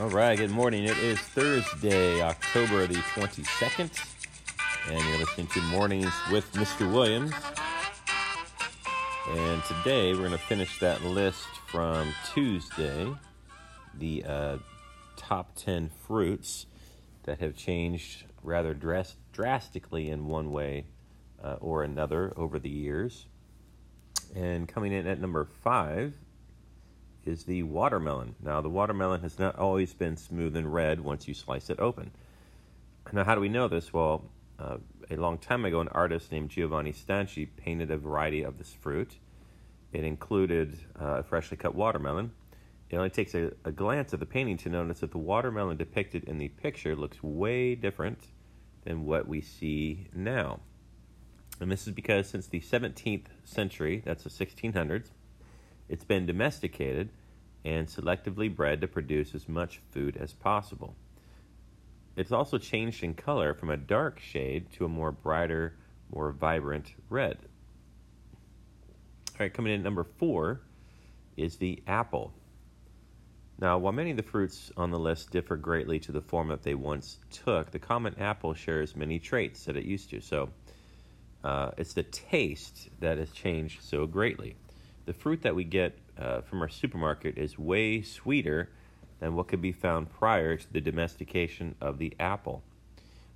All right, good morning. It is Thursday, October the 22nd, and you're listening to Mornings with Mr. Williams. And today we're going to finish that list from Tuesday the uh, top 10 fruits that have changed rather dras- drastically in one way uh, or another over the years. And coming in at number five is the watermelon. Now, the watermelon has not always been smooth and red once you slice it open. Now, how do we know this? Well, uh, a long time ago, an artist named Giovanni Stanchi painted a variety of this fruit. It included uh, a freshly cut watermelon. It only takes a, a glance at the painting to notice that the watermelon depicted in the picture looks way different than what we see now. And this is because since the 17th century, that's the 1600s, it's been domesticated and selectively bred to produce as much food as possible. It's also changed in color from a dark shade to a more brighter, more vibrant red. All right, coming in at number four is the apple. Now, while many of the fruits on the list differ greatly to the form that they once took, the common apple shares many traits that it used to. So, uh, it's the taste that has changed so greatly the fruit that we get uh, from our supermarket is way sweeter than what could be found prior to the domestication of the apple.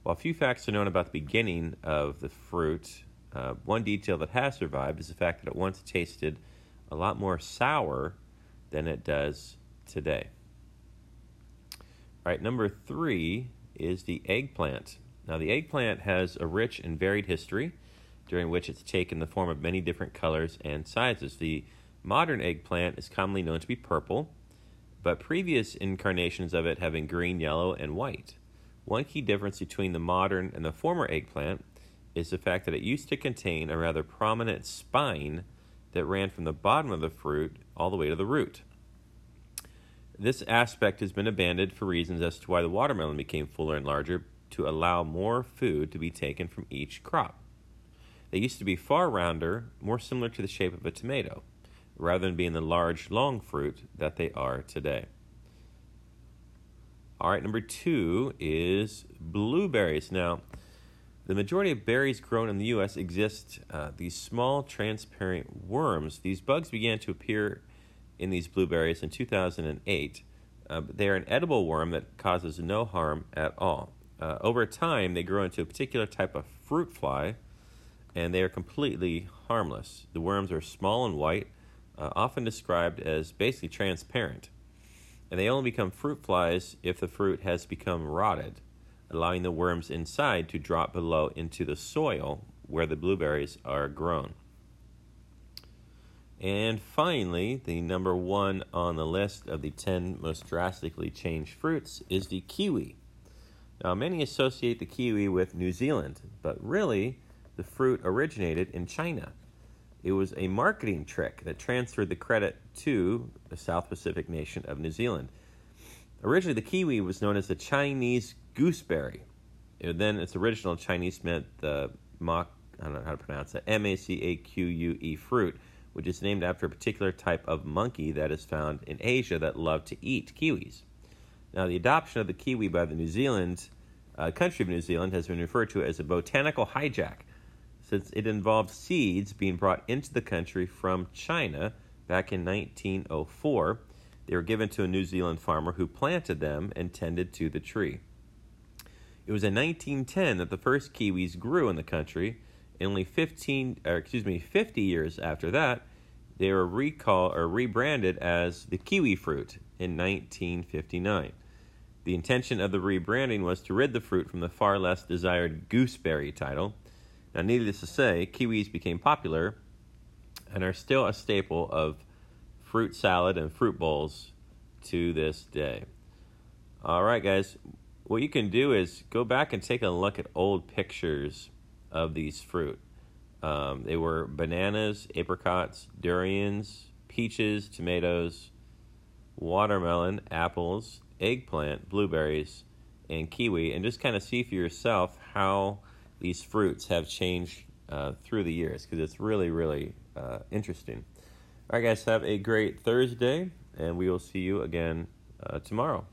While a few facts are known about the beginning of the fruit, uh, one detail that has survived is the fact that it once tasted a lot more sour than it does today. All right, number three is the eggplant. Now, the eggplant has a rich and varied history during which it's taken the form of many different colors and sizes. The modern eggplant is commonly known to be purple, but previous incarnations of it have been green, yellow, and white. One key difference between the modern and the former eggplant is the fact that it used to contain a rather prominent spine that ran from the bottom of the fruit all the way to the root. This aspect has been abandoned for reasons as to why the watermelon became fuller and larger to allow more food to be taken from each crop. They used to be far rounder, more similar to the shape of a tomato, rather than being the large, long fruit that they are today. All right, number two is blueberries. Now, the majority of berries grown in the U.S. exist uh, these small, transparent worms. These bugs began to appear in these blueberries in 2008. Uh, they are an edible worm that causes no harm at all. Uh, over time, they grow into a particular type of fruit fly and they are completely harmless. The worms are small and white, uh, often described as basically transparent, and they only become fruit flies if the fruit has become rotted, allowing the worms inside to drop below into the soil where the blueberries are grown. And finally, the number one on the list of the 10 most drastically changed fruits is the kiwi. Now, many associate the kiwi with New Zealand, but really, the fruit originated in China. It was a marketing trick that transferred the credit to the South Pacific nation of New Zealand. Originally, the kiwi was known as the Chinese gooseberry. Then, its original Chinese meant the mock, I don't know how to pronounce it, M A C A Q U E fruit, which is named after a particular type of monkey that is found in Asia that love to eat kiwis. Now, the adoption of the kiwi by the New Zealand uh, country of New Zealand has been referred to as a botanical hijack since it involved seeds being brought into the country from China back in 1904. They were given to a New Zealand farmer who planted them and tended to the tree. It was in 1910 that the first kiwis grew in the country. And only 15, or excuse me, 50 years after that, they were recalled or rebranded as the kiwi fruit in 1959. The intention of the rebranding was to rid the fruit from the far less desired gooseberry title now, needless to say, kiwis became popular and are still a staple of fruit salad and fruit bowls to this day. All right, guys, what you can do is go back and take a look at old pictures of these fruit. Um, they were bananas, apricots, durians, peaches, tomatoes, watermelon, apples, eggplant, blueberries, and kiwi, and just kind of see for yourself how these fruits have changed uh, through the years because it's really, really uh, interesting. All right, guys, have a great Thursday, and we will see you again uh, tomorrow.